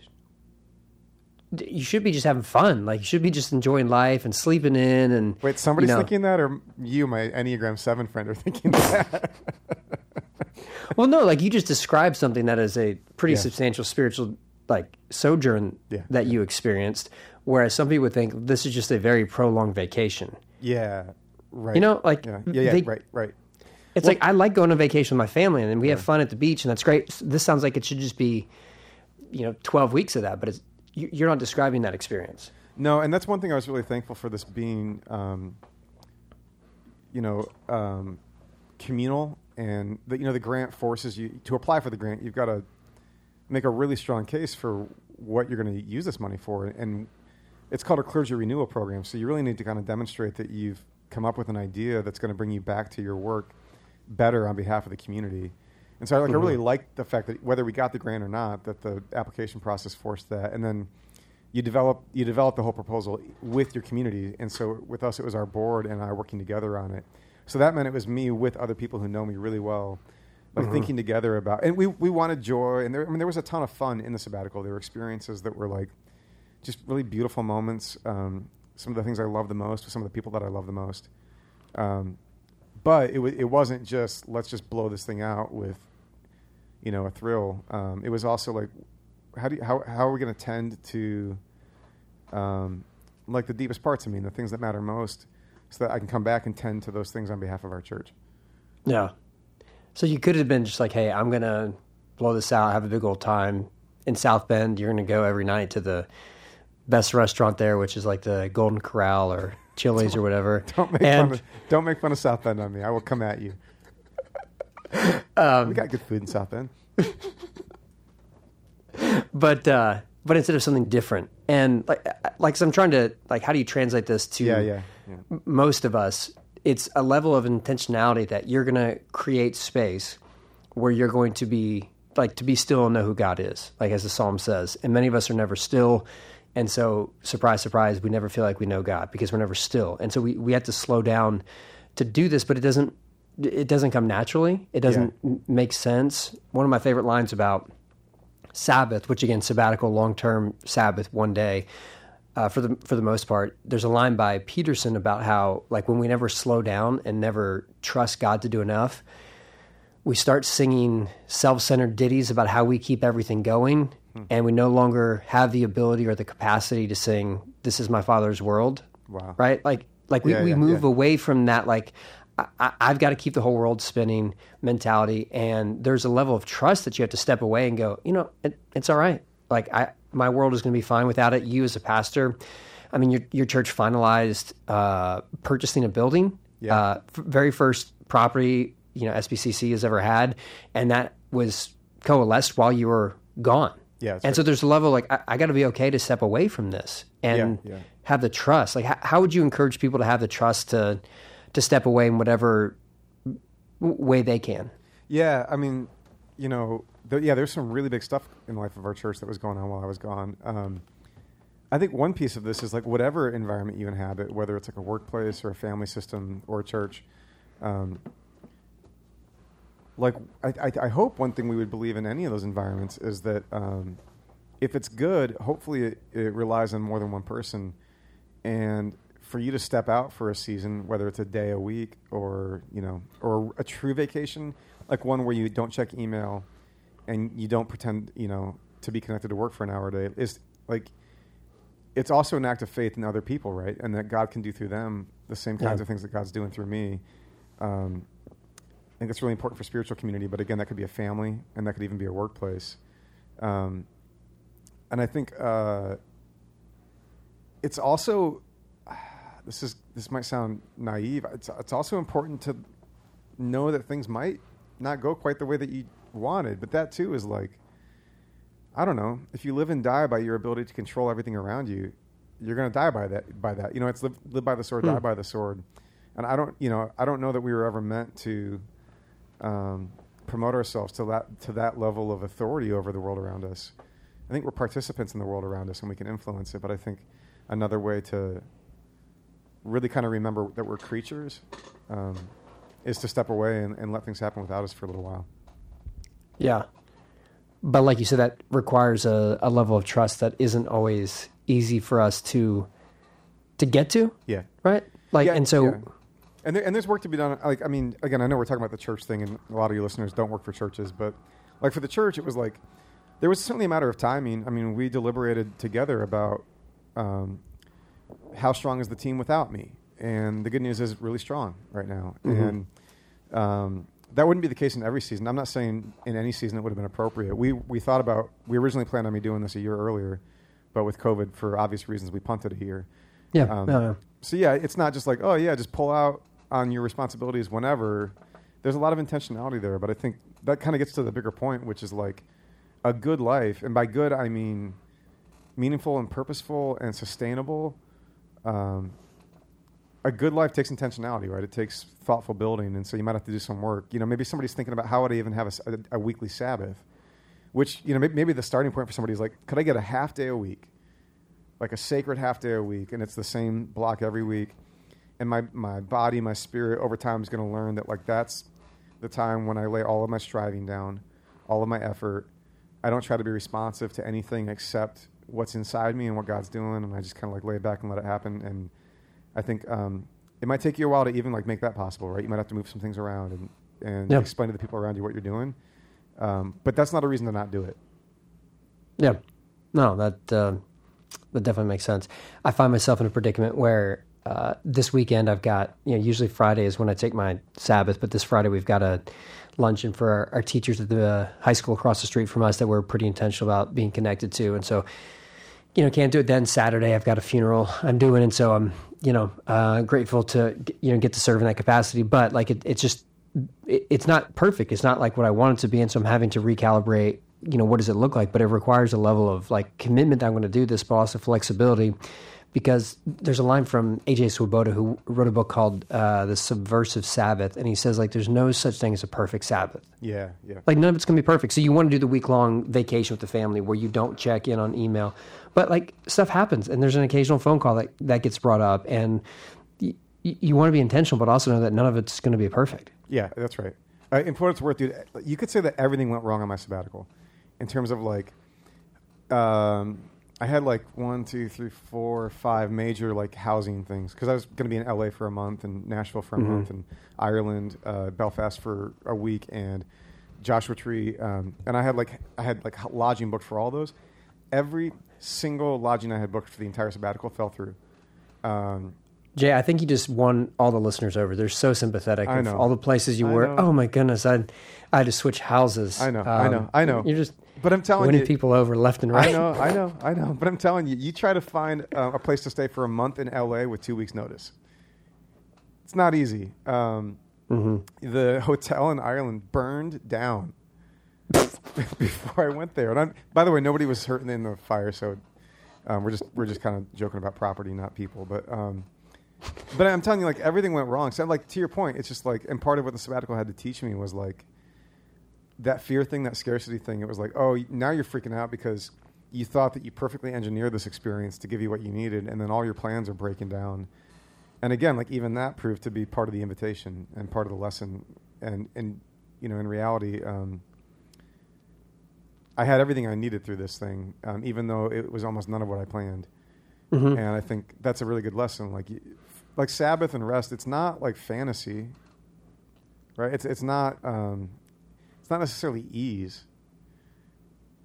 Speaker 1: you should be just having fun. Like you should be just enjoying life and sleeping in and
Speaker 2: Wait, somebody's
Speaker 1: you know-
Speaker 2: thinking that, or you, my Enneagram Seven friend, are thinking that?
Speaker 1: Well, no, like you just described something that is a pretty
Speaker 2: Yeah.
Speaker 1: substantial spiritual like sojourn
Speaker 2: Yeah.
Speaker 1: that you experienced, whereas some people would think this is just a very prolonged vacation.
Speaker 2: yeah, right.
Speaker 1: You know, like
Speaker 2: yeah, yeah, yeah
Speaker 1: they-
Speaker 2: right, right.
Speaker 1: It's like I like going on vacation with my family and we have fun at the beach and that's great. This sounds like it should just be, you know, twelve weeks of that, but you're not describing that experience.
Speaker 2: No, and that's one thing I was really thankful for this being, um, you know, um, communal, and the, you know the grant forces you to apply for the grant. You've got to make a really strong case for what you're going to use this money for, and it's called a clergy renewal program. So you really need to kind of demonstrate that you've come up with an idea that's going to bring you back to your work better on behalf of the community. And so, like, I really liked the fact that whether we got the grant or not, that the application process forced that, and then you develop you develop the whole proposal with your community. And so, with us, it was our board and I working together on it. So that meant it was me with other people who know me really well, like thinking together about. And we we wanted joy, and there, I mean, there was a ton of fun in the sabbatical. There were experiences that were like just really beautiful moments. Um, some of the things I love the most, with some of the people that I love the most. Um, but it, wa it wasn't just let's just blow this thing out with, you know, a thrill. Um, it was also like, how do you, how how are we going to tend to, um, like the deepest parts of me, the things that matter most, so that I can come back and tend to those things on behalf of our church.
Speaker 1: Yeah. So you could have been just like, hey, I'm gonna blow this out, have a big old time in South Bend. You're gonna go every night to the best restaurant there, which is like the Golden Corral or Chili's or whatever.
Speaker 2: Don't make
Speaker 1: and
Speaker 2: fun of, don't make fun of South Bend on me. I will come at you.
Speaker 1: Um,
Speaker 2: we got good food in South Bend.
Speaker 1: but uh, but instead of something different, and like like so I'm trying to like, how do you translate this to
Speaker 2: Yeah, yeah, yeah.
Speaker 1: most of us? It's a level of intentionality that you're gonna create space where you're going to be like to be still and know who God is, like as the psalm says. And many of us are never still. And so, surprise, surprise, we never feel like we know God because we're never still. And so we, we have to slow down to do this, but it doesn't it doesn't come naturally. It doesn't m make sense. One of my favorite lines about Sabbath, which again, sabbatical, long term Sabbath, one day, uh, for the for the most part. There's a line by Peterson about how like when we never slow down and never trust God to do enough, we start singing self-centered ditties about how we keep everything going, and we no longer have the ability or the capacity to sing "This is my Father's world."
Speaker 2: Wow.
Speaker 1: Right? Like like we,
Speaker 2: Yeah,
Speaker 1: we
Speaker 2: yeah,
Speaker 1: move
Speaker 2: yeah.
Speaker 1: away from that like. I- I've got to keep the whole world spinning mentality, and there's a level of trust that you have to step away and go. You know, it, it's all right. Like I, my world is going to be fine without it. You as a pastor, I mean, your your church finalized uh, purchasing a building,
Speaker 2: Yeah.
Speaker 1: uh, f- very first property you know SBCC has ever had, and that was coalesced while you were gone.
Speaker 2: Yeah,
Speaker 1: and so there's a level like I, I got to be okay to step away from this and
Speaker 2: Yeah, yeah.
Speaker 1: have the trust. Like, how, how would you encourage people to have the trust to to step away in whatever way they can?
Speaker 2: Yeah, I mean, you know, th- yeah, there's some really big stuff in the life of our church that was going on while I was gone. Um, I think one piece of this is like whatever environment you inhabit, whether it's like a workplace or a family system or a church. Um, like, I, I, I hope one thing we would believe in any of those environments is that um, if it's good, hopefully it, it relies on more than one person. And for you to step out for a season, whether it's a day a week or you know, or a true vacation, like one where you don't check email and you don't pretend you know to be connected to work for an hour a day, is like it's also an act of faith in other people, right? And that God can do through them the same kinds
Speaker 1: Yeah.
Speaker 2: of things that God's doing through me. Um, think it's really important for spiritual community, but again, that could be a family and that could even be a workplace. Um, and I think uh, it's also this is this might sound naive. It's it's also important to know that things might not go quite the way that you wanted, but that too is like I don't know. If you live and die by your ability to control everything around you, you're going to die by that. By that, you know, it's live, live by the sword, die by the sword. And I don't, you know, I don't know that we were ever meant to um, promote ourselves to that to that level of authority over the world around us. I think we're participants in the world around us and we can influence it. But I think another way to really kind of remember that we're creatures um, is to step away and, and let things happen without us for a little while.
Speaker 1: Yeah. but like you said, that requires a, a level of trust that isn't always easy for us to to get to,
Speaker 2: Yeah.
Speaker 1: right? Like,
Speaker 2: Yeah,
Speaker 1: and so
Speaker 2: yeah. And, there, and there's work to be done. Like, I mean, again, I know we're talking about the church thing, and a lot of your listeners don't work for churches, but like for the church, it was like there was certainly a matter of timing. I mean, we deliberated together about um, how strong is the team without me, and the good news is it's really strong right now.
Speaker 1: Mhm.
Speaker 2: And um, that wouldn't be the case in every season. I'm not saying in any season it would have been appropriate. We we thought about we originally planned on me doing this a year earlier, but with COVID, for obvious reasons, we punted a year.
Speaker 1: yeah,
Speaker 2: Um,
Speaker 1: no, no.
Speaker 2: So yeah, it's not just like oh yeah, just pull out on your responsibilities whenever. There's a lot of intentionality there, but I think that kind of gets to the bigger point, which is like a good life, and by good I mean meaningful and purposeful and sustainable. Um, a good life takes intentionality, right? It takes thoughtful building, and so you might have to do some work. You know, maybe somebody's thinking about how would I even have a weekly Sabbath, which you know maybe, maybe the starting point for somebody is like, could I get a half day a week, like a sacred half day a week, and it's the same block every week, and my my body, my spirit over time is going to learn that like that's the time when I lay all of my striving down, all of my effort. I don't try to be responsive to anything except what's inside me and what God's doing, and I just kind of like lay it back and let it happen. And I think um, it might take you a while to even like make that possible, right? You might have to move some things around and and
Speaker 1: Yeah.
Speaker 2: explain to the people around you what you're doing. Um, but that's not a reason to not do it.
Speaker 1: Yeah, no, that uh, that definitely makes sense. I find myself in a predicament where uh, this weekend I've got you know usually Friday is when I take my Sabbath, but this Friday we've got a luncheon for our, our teachers at the uh, high school across the street from us that we're pretty intentional about being connected to, and so you know can't do it then. Saturday I've got a funeral I'm doing, and so I'm you know uh, grateful to you know get to serve in that capacity, but like it, it's just it, it's not perfect. It's not like what I want it to be, and so I'm having to recalibrate. You know, what does it look like? But it requires a level of like commitment that I'm going to do this, but also flexibility, because there's a line from AJ Swoboda who wrote a book called uh, "The Subversive Sabbath," and he says like there's no such thing as a perfect Sabbath.
Speaker 2: Yeah, yeah.
Speaker 1: Like none of it's going to be perfect. So you want to do the week long vacation with the family where you don't check in on email, but like stuff happens, and there's an occasional phone call that that gets brought up, and y- you want to be intentional, but also know that none of it's going to be perfect.
Speaker 2: Yeah, that's right. Uh, and for what it's worth, dude, you could say that everything went wrong on my sabbatical, in terms of like, um, I had like one, two, three, four, five major like housing things because I was going to be in LA for a month and Nashville for a
Speaker 1: Mhm.
Speaker 2: month and Ireland, uh, Belfast for a week and Joshua Tree, um, and I had like I had like lodging booked for all those. Every single lodging I had booked for the entire sabbatical fell through. Um,
Speaker 1: Jay, I think you just won all the listeners over. They're so sympathetic.
Speaker 2: I know.
Speaker 1: all the places you
Speaker 2: I
Speaker 1: were.
Speaker 2: know.
Speaker 1: Oh my goodness, I I had to switch houses.
Speaker 2: I know, I know, I know.
Speaker 1: You're just
Speaker 2: but I'm telling
Speaker 1: winning
Speaker 2: you,
Speaker 1: people over left and right.
Speaker 2: I know, I know, I know. But I'm telling you, you try to find uh, a place to stay for a month in LA with two weeks' notice. It's not easy. Um,
Speaker 1: hmm
Speaker 2: the hotel in Ireland burned down before I went there. And I'm, by the way, nobody was hurt in the fire, so um, we're just we're just kind of joking about property, not people. But um, but I'm telling you, like everything went wrong. So like to your point, it's just like, and part of what the sabbatical had to teach me was like that fear thing, that scarcity thing. It was like, oh, now you're freaking out because you thought that you perfectly engineered this experience to give you what you needed, and then all your plans are breaking down. And again, like even that proved to be part of the invitation and part of the lesson. And and you know, in reality, um, I had everything I needed through this thing, um, even though it was almost none of what I planned.
Speaker 1: hmm
Speaker 2: And I think that's a really good lesson. Like, like Sabbath and rest, it's not like fantasy, right? It's it's not um, it's not necessarily ease.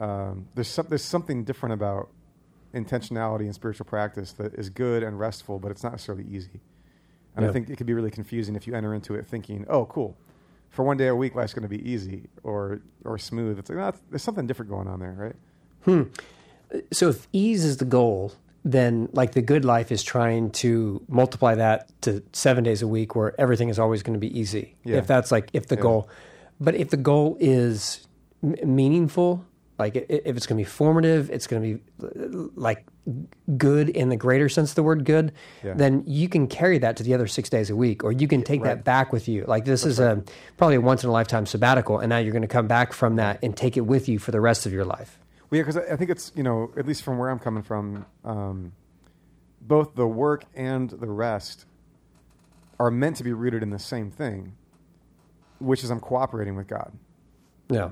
Speaker 2: Um, there's some, there's something different about intentionality and spiritual practice that is good and restful, but it's not necessarily easy. And
Speaker 1: Yeah.
Speaker 2: I think it could be really confusing if you enter into it thinking, "Oh, cool, for one day a week, life's going to be easy or or smooth." It's like no, it's- there's something different going on there, right?
Speaker 1: Hmm. So if ease is the goal, then like the good life is trying to multiply that to seven days a week where everything is always going to be easy.
Speaker 2: Yeah.
Speaker 1: If that's like if the
Speaker 2: Yeah.
Speaker 1: goal, but if the goal is m- meaningful, like if it's going to be formative, it's going to be uh, like good in the greater sense of the word good,
Speaker 2: Yeah.
Speaker 1: then you can carry that to the other six days a week, or you can take
Speaker 2: right.
Speaker 1: that back with you. Like this is a probably a once in a lifetime sabbatical, and now you're going to come back from that and take it with you for the rest of your life.
Speaker 2: Well, yeah, because I I think it's you know at least from where I'm coming from, um, both the work and the rest are meant to be rooted in the same thing, which is I'm cooperating with God.
Speaker 1: Yeah.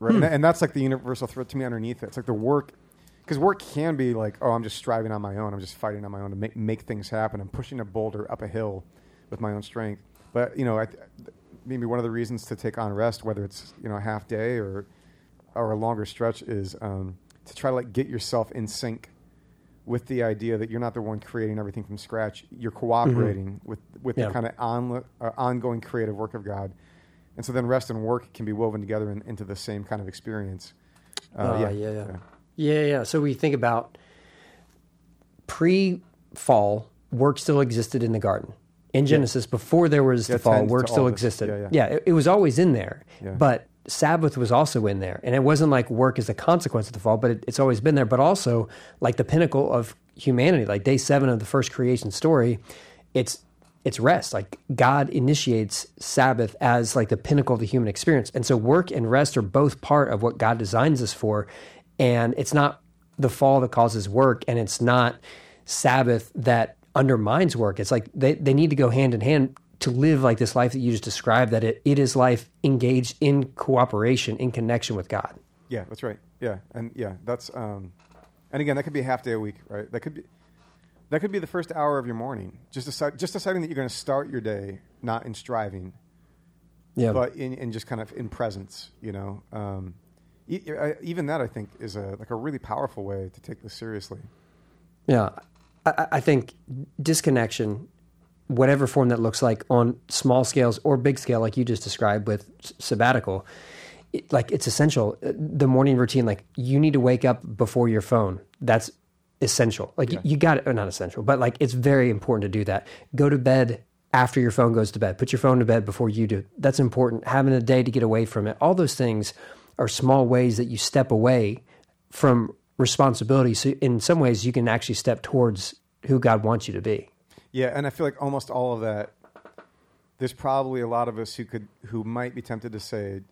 Speaker 2: right? And, and that's like the universal thread to me underneath it. It's like the work, because work can be like, oh, I'm just striving on my own. I'm just fighting on my own to make make things happen. I'm pushing a boulder up a hill with my own strength. But you know, I, maybe one of the reasons to take on rest, whether it's you know a half day or or a longer stretch, is um, to try to like get yourself in sync with the idea that you're not the one creating everything from scratch. You're cooperating with with
Speaker 1: Yeah.
Speaker 2: the kind of on, uh, ongoing creative work of God, and so then rest and work can be woven together in, into the same kind of experience. Uh,
Speaker 1: Uh, yeah, yeah. Yeah, yeah. So we think about pre fall, work still existed in the garden. In Genesis, before there was
Speaker 2: Yeah,
Speaker 1: the fall, work still existed.
Speaker 2: Yeah,
Speaker 1: Yeah,
Speaker 2: yeah.
Speaker 1: it, it was always in there.
Speaker 2: Yeah.
Speaker 1: But Sabbath was also in there. And it wasn't like work is a consequence of the fall, but it, it's always been there. But also, like the pinnacle of humanity, like day seven of the first creation story, it's it's rest. Like God initiates Sabbath as like the pinnacle of the human experience. And so work and rest are both part of what God designs us for. And it's not the fall that causes work and it's not Sabbath that undermines work. It's like they, they need to go hand in hand to live like this life that you just described, that it, it is life engaged in cooperation, in connection with God.
Speaker 2: Yeah, that's right. Yeah, and yeah, that's um, and again, that could be a half day a week, right? That could be that could be the first hour of your morning. Just decide, just deciding that you're going to start your day not in striving,
Speaker 1: Yeah.
Speaker 2: but in, in just kind of in presence. You know, um, e- I- even that I think is a like a really powerful way to take this seriously.
Speaker 1: Yeah, I, I- I think disconnection, whatever form that looks like on small scales or big scale, like you just described with sabbatical, it, like it's essential. Uh, The morning routine, like you need to wake up before your phone. That's essential. Like you, you got it, or not essential, but like it's very important to do that. Go to bed after your phone goes to bed. Put your phone to bed before you do. That's important. Having a day to get away from it. All those things are small ways that you step away from responsibility. So in some ways, you can actually step towards who God wants you to be.
Speaker 2: Yeah, and I feel like almost all of that. There's probably a lot of us who could who might be tempted to say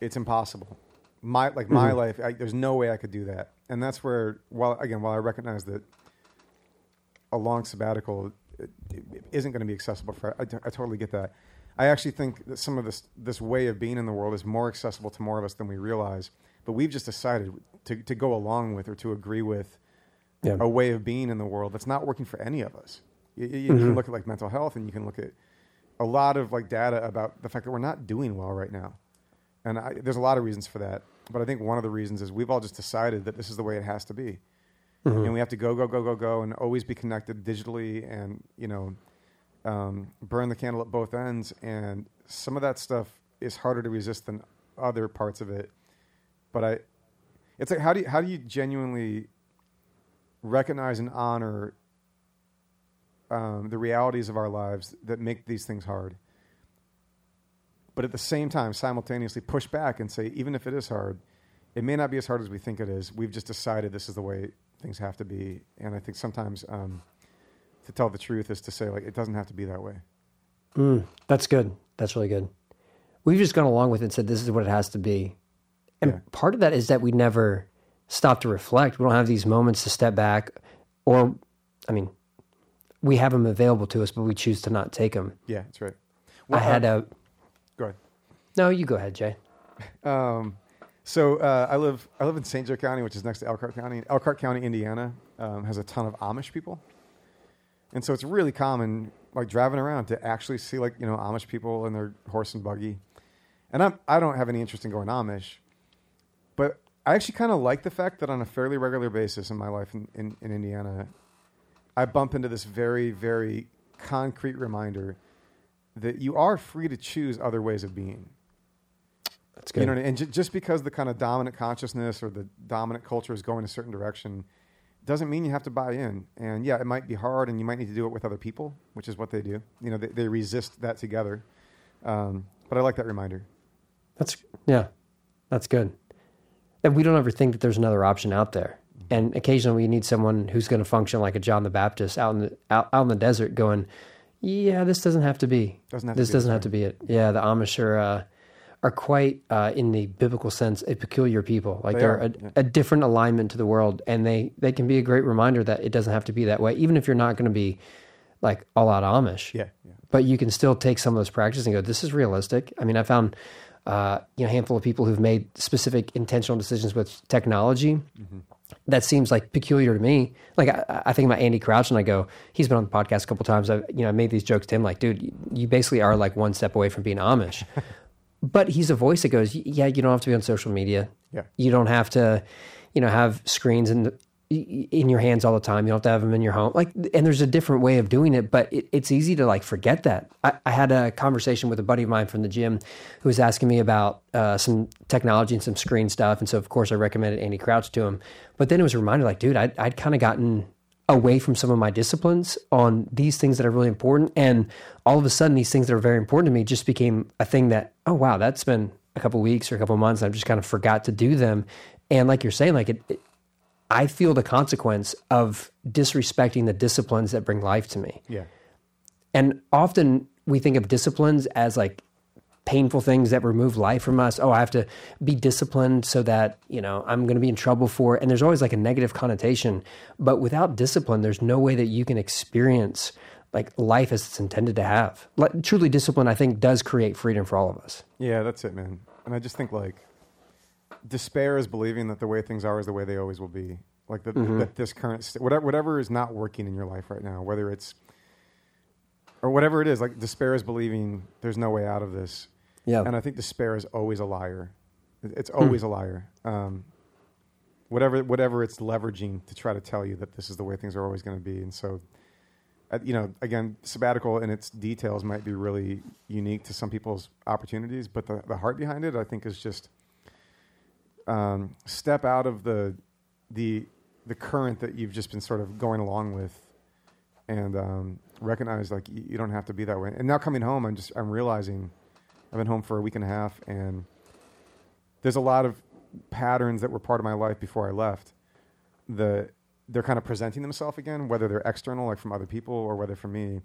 Speaker 2: it's impossible. My like my mm-hmm. life, I, there's no way I could do that. And that's where, while again, while I recognize that a long sabbatical it, it isn't going to be accessible for, I, I totally get that. I actually think that some of this this way of being in the world is more accessible to more of us than we realize. But we've just decided to to go along with or to agree with
Speaker 1: Yeah.
Speaker 2: a way of being in the world that's not working for any of us. You, you, you can look at like mental health, and you can look at a lot of like data about the fact that we're not doing well right now. And I, there's a lot of reasons for that, but I think one of the reasons is we've all just decided that this is the way it has to be, and we have to go, go, go, go, go, and always be connected digitally, and you know, um, burn the candle at both ends. And some of that stuff is harder to resist than other parts of it. But I, it's like how do you, how do you genuinely recognize and honor um, the realities of our lives that make these things hard, but at the same time, simultaneously push back and say, even if it is hard, it may not be as hard as we think it is. We've just decided this is the way things have to be, and I think sometimes um, to tell the truth is to say like it doesn't have to be that way.
Speaker 1: Mm, that's good. That's really good. We've just gone along with it and said this is what it has to be. And
Speaker 2: Yeah.
Speaker 1: part of that is that we never stop to reflect. We don't have these moments to step back, or, I mean, we have them available to us, but we choose to not take them.
Speaker 2: Yeah, that's right.
Speaker 1: I had a.
Speaker 2: go ahead.
Speaker 1: No, you go ahead, Jay.
Speaker 2: Um, so uh, I live I live in St. Joe County, which is next to Elkhart County. Elkhart County, Indiana, um, has a ton of Amish people, and so it's really common, like driving around, to actually see like you know Amish people in their horse and buggy. And I'm I don't have any interest in going Amish, but I actually kind of like the fact that on a fairly regular basis in my life in, in, in Indiana, I bump into this very very concrete reminder that you are free to choose other ways of being.
Speaker 1: That's good.
Speaker 2: You know, and ju- just because the kind of dominant consciousness or the dominant culture is going a certain direction, doesn't mean you have to buy in. And yeah, it might be hard, and you might need to do it with other people, which is what they do. You know, they, they resist that together. Um, but I like that reminder.
Speaker 1: That's yeah, that's good. And we don't ever think that there's another option out there. And occasionally we need someone who's going to function like a John the Baptist out in the out, out in the desert, going, "Yeah, this doesn't have to be.
Speaker 2: Doesn't have to
Speaker 1: this doesn't have to be it." Yeah, the Amish are uh, are quite, uh, in the biblical sense, a peculiar people. Like
Speaker 2: They
Speaker 1: they're
Speaker 2: are,
Speaker 1: a,
Speaker 2: yeah.
Speaker 1: a different alignment to the world, and they they can be a great reminder that it doesn't have to be that way. Even if you're not going to be like all out Amish,
Speaker 2: Yeah, yeah.
Speaker 1: but you can still take some of those practices and go, this is realistic. I mean, I found uh, you know, a handful of people who've made specific intentional decisions with technology. That seems like peculiar to me. Like I, I think about Andy Crouch, and I go, he's been on the podcast a couple times. I, you know, I made these jokes to him, like, dude, you, basically are like one step away from being Amish. but he's a voice that goes, yeah, you don't have to be on social media.
Speaker 2: Yeah.
Speaker 1: You don't have to, you know, have screens in in your hands all the time. You don't have to have them in your home. Like, and there's a different way of doing it, but it, it's easy to like forget that. I, I, had a conversation with a buddy of mine from the gym who was asking me about uh, some technology and some screen stuff, and so of course I recommended Andy Crouch to him. But then it was a reminder, like, dude, I'd, I'd kind of gotten away from some of my disciplines on these things that are really important, and all of a sudden, these things that are very important to me just became a thing that, oh wow, that's been a couple weeks or a couple months, I've just kind of forgot to do them. And like you're saying, like it, it I feel the consequence of disrespecting the disciplines that bring life to me.
Speaker 2: Yeah.
Speaker 1: And often we think of disciplines as like painful things that remove life from us. Oh, I have to be disciplined so that, you know, I'm going to be in trouble for it. And there's always like a negative connotation. But without discipline, there's no way that you can experience like life as it's intended to have. Like, truly discipline, I think, does create freedom for all of us.
Speaker 2: Yeah, that's it, man. And I just think like despair is believing that the way things are is the way they always will be. Like that,
Speaker 1: Mm-hmm.
Speaker 2: that this current st- whatever whatever is not working in your life right now, whether it's or whatever it is, like despair is believing there's no way out of this.
Speaker 1: Yeah.
Speaker 2: And I think despair is always a liar. It- It's
Speaker 1: Hmm.
Speaker 2: always a liar. Um, whatever whatever it's leveraging to try to tell you that this is the way things are always going to be. And so, uh, you know, again, sabbatical in its details might be really unique to some people's opportunities, but the, the heart behind it, I think, is just um, step out of the the the current that you've just been sort of going along with, and um, recognize like you, you don't have to be that way. And now coming home, I'm just I'm realizing I've been home for a week and a half, and there's a lot of patterns that were part of my life before I left. The they're kind of presenting themselves again, whether they're external, like from other people, or whether from me.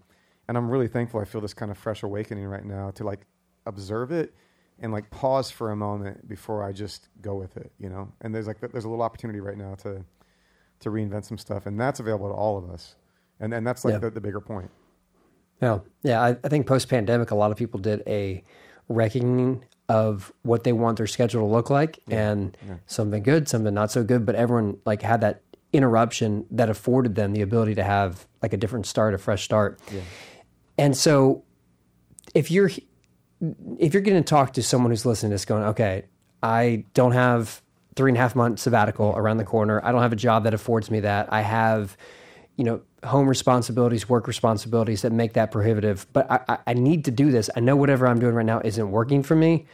Speaker 2: And I'm really thankful. I feel this kind of fresh awakening right now to like observe it and like pause for a moment before I just go with it, you know. And there's like there's a little opportunity right now to to reinvent some stuff, and that's available to all of us. And and that's like
Speaker 1: Yeah.
Speaker 2: the, the bigger point.
Speaker 1: Yeah, yeah. I, I think post pandemic, a lot of people did a reckoning of what they want their schedule to look like, and something good, something not so good. But everyone like had that interruption that afforded them the ability to have like a different start, a fresh start. And so, if you're if you're going to talk to someone who's listening to this, going, okay, I don't have three and a half months sabbatical around the corner. I don't have a job that affords me that. I have, you know, home responsibilities, work responsibilities that make that prohibitive. But I, I, need to do this. I know whatever I'm doing right now isn't working for me.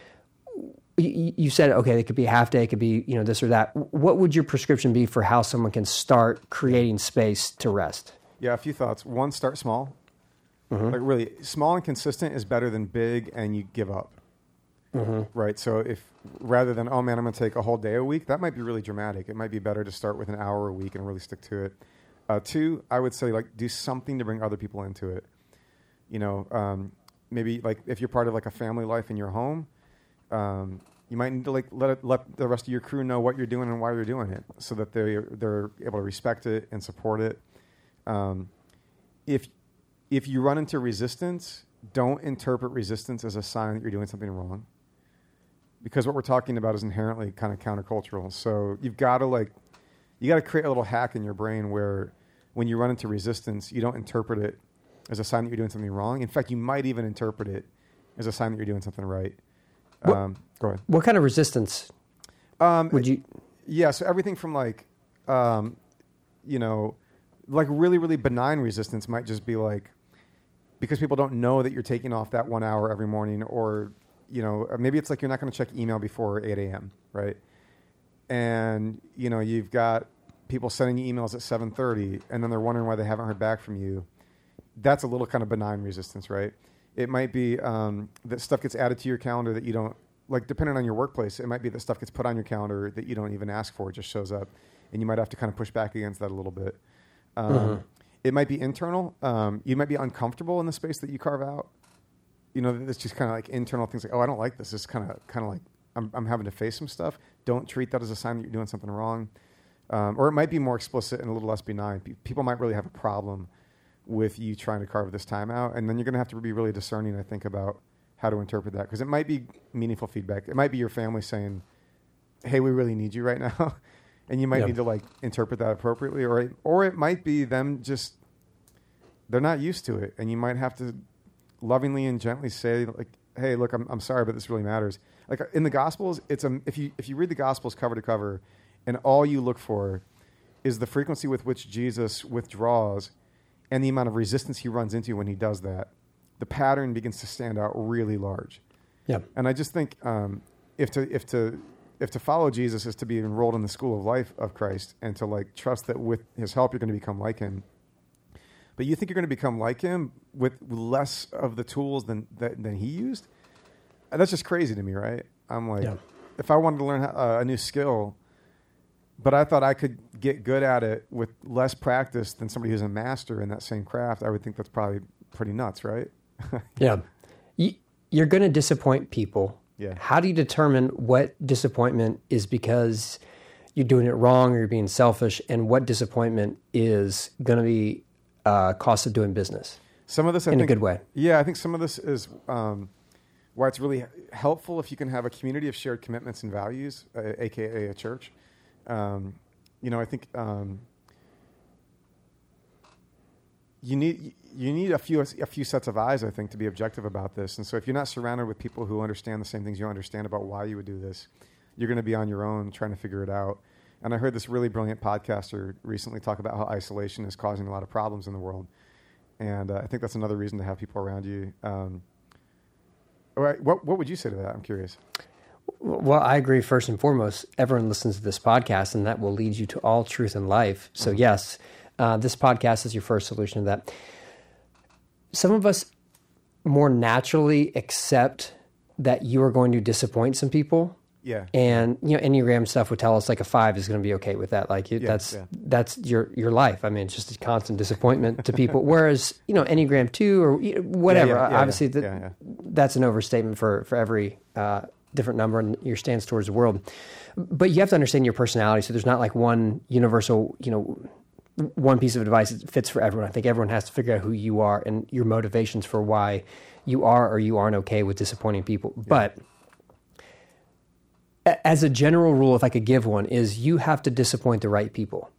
Speaker 1: You, you said, okay, it could be a half day, it could be, you know, this or that. What would your prescription be for how someone can start creating space to rest?
Speaker 2: Yeah, a few thoughts. One, start small. Like really, small and consistent is better than big and you give up. Right. So if rather than oh man, I'm going to take a whole day a week, that might be really dramatic. It might be better to start with an hour a week and really stick to it. Uh, two, I would say like do something to bring other people into it. You know, um, maybe like if you're part of like a family life in your home, um, you might need to like let it, let the rest of your crew know what you're doing and why you're doing it, so that they they're able to respect it and support it. Um, if if you run into resistance, don't interpret resistance as a sign that you're doing something wrong. Because what we're talking about is inherently kind of countercultural. So you've got to like, you got to create a little hack in your brain where, when you run into resistance, you don't interpret it as a sign that you're doing something wrong. In fact, you might even interpret it as a sign that you're doing something right.
Speaker 1: What-
Speaker 2: Um, go ahead.
Speaker 1: What kind of resistance
Speaker 2: Um,
Speaker 1: would you?
Speaker 2: yeah, so everything from like, um, you know, like really, really benign resistance might just be like, because people don't know that you're taking off that one hour every morning, or, you know, or maybe it's like you're not going to check email before 8 a.m., right? And, you know, you've got people sending you emails at 7.30, and then they're wondering why they haven't heard back from you. That's a little kind of benign resistance, right? It might be um, that stuff gets added to your calendar that you don't like depending on your workplace, it might be that stuff gets put on your calendar that you don't even ask for; it just shows up, and you might have to kind of push back against that a little bit. Um, It might be internal. Um, you might be uncomfortable in the space that you carve out. You know, it's just kind of like internal things like, oh, I don't like this. It's kind of kind of like I'm, I'm having to face some stuff. Don't treat that as a sign that you're doing something wrong. Um, or it might be more explicit and a little less benign. People might really have a problem with you trying to carve this time out, and then you're going to have to be really discerning, I think, about how to interpret that because it might be meaningful feedback. It might be your family saying, "Hey, we really need you right now," and you might
Speaker 1: Yeah.
Speaker 2: need to like interpret that appropriately, or it, or it might be them just they're not used to it, and you might have to lovingly and gently say like, "Hey, look, I'm I'm sorry, but this really matters." Like in the Gospels, it's a if you if you read the Gospels cover to cover, and all you look for is the frequency with which Jesus withdraws and the amount of resistance he runs into when he does that, the pattern begins to stand out really large.
Speaker 1: Yeah.
Speaker 2: And I just think um, if to if to if to follow Jesus is to be enrolled in the school of life of Christ and to like trust that with His help you're going to become like Him. But you think you're going to become like Him with less of the tools than that, than He used? That's just crazy to me, right? I'm like,
Speaker 1: Yeah.
Speaker 2: if I wanted to learn uh, a new skill, but I thought I could get good at it with less practice than somebody who's a master in that same craft, I would think that's probably pretty nuts, right?
Speaker 1: Yeah. You're going to disappoint people.
Speaker 2: Yeah.
Speaker 1: How do you determine what disappointment is because you're doing it wrong or you're being selfish, and what disappointment is going to be uh, cost of doing business?
Speaker 2: Some of this, I
Speaker 1: In a good way.
Speaker 2: Yeah, I think some of this is um, why it's really helpful if you can have a community of shared commitments and values, uh, aka a church. Um, you know, I think um, you need you need a few a few sets of eyes, I think, to be objective about this. And so, if you're not surrounded with people who understand the same things you understand about why you would do this, you're going to be on your own trying to figure it out. And I heard this really brilliant podcaster recently talk about how isolation is causing a lot of problems in the world. And uh, I think that's another reason to have people around you. Um, all right, what what would you say to that? I'm curious.
Speaker 1: Well, I agree. First and foremost, everyone listens to this podcast, and that will lead you to all truth in life. So, yes, uh, this podcast is your first solution to that. Some of us more naturally accept that you are going to disappoint some people.
Speaker 2: Yeah.
Speaker 1: And you know, Enneagram stuff would tell us like a five is going to be okay with that. Like
Speaker 2: Yeah,
Speaker 1: that's
Speaker 2: yeah.
Speaker 1: that's your your life. I mean, it's just a constant disappointment to people. Whereas you know, Enneagram two or whatever.
Speaker 2: yeah,
Speaker 1: obviously,
Speaker 2: yeah,
Speaker 1: that-
Speaker 2: yeah, yeah.
Speaker 1: that's an overstatement for for every uh, different number and your stance towards the world. But you have to understand your personality. So there's not like one universal, you know, one piece of advice that fits for everyone. I think everyone has to figure out who you are and your motivations for why you are or you aren't okay with disappointing people. But as a general rule, if I could give one, is you have to disappoint the right people.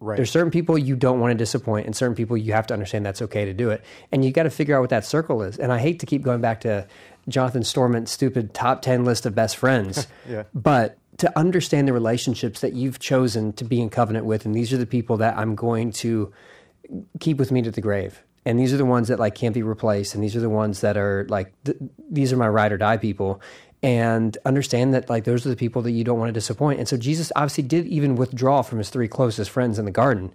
Speaker 2: Right.
Speaker 1: There's certain people you don't want to disappoint, and certain people you have to understand that's okay to do it. And you got to figure out what that circle is. And I hate to keep going back to Jonathan Stormont's stupid top 10 list of best friends.
Speaker 2: Yeah.
Speaker 1: But to understand the relationships that you've chosen to be in covenant with, and these are the people that I'm going to keep with me to the grave. And these are the ones that like can't be replaced, and these are the ones that are like th- these are my ride or die people. And understand that like those are the people that you don't want to disappoint. And so Jesus obviously did even withdraw from his three closest friends in the garden,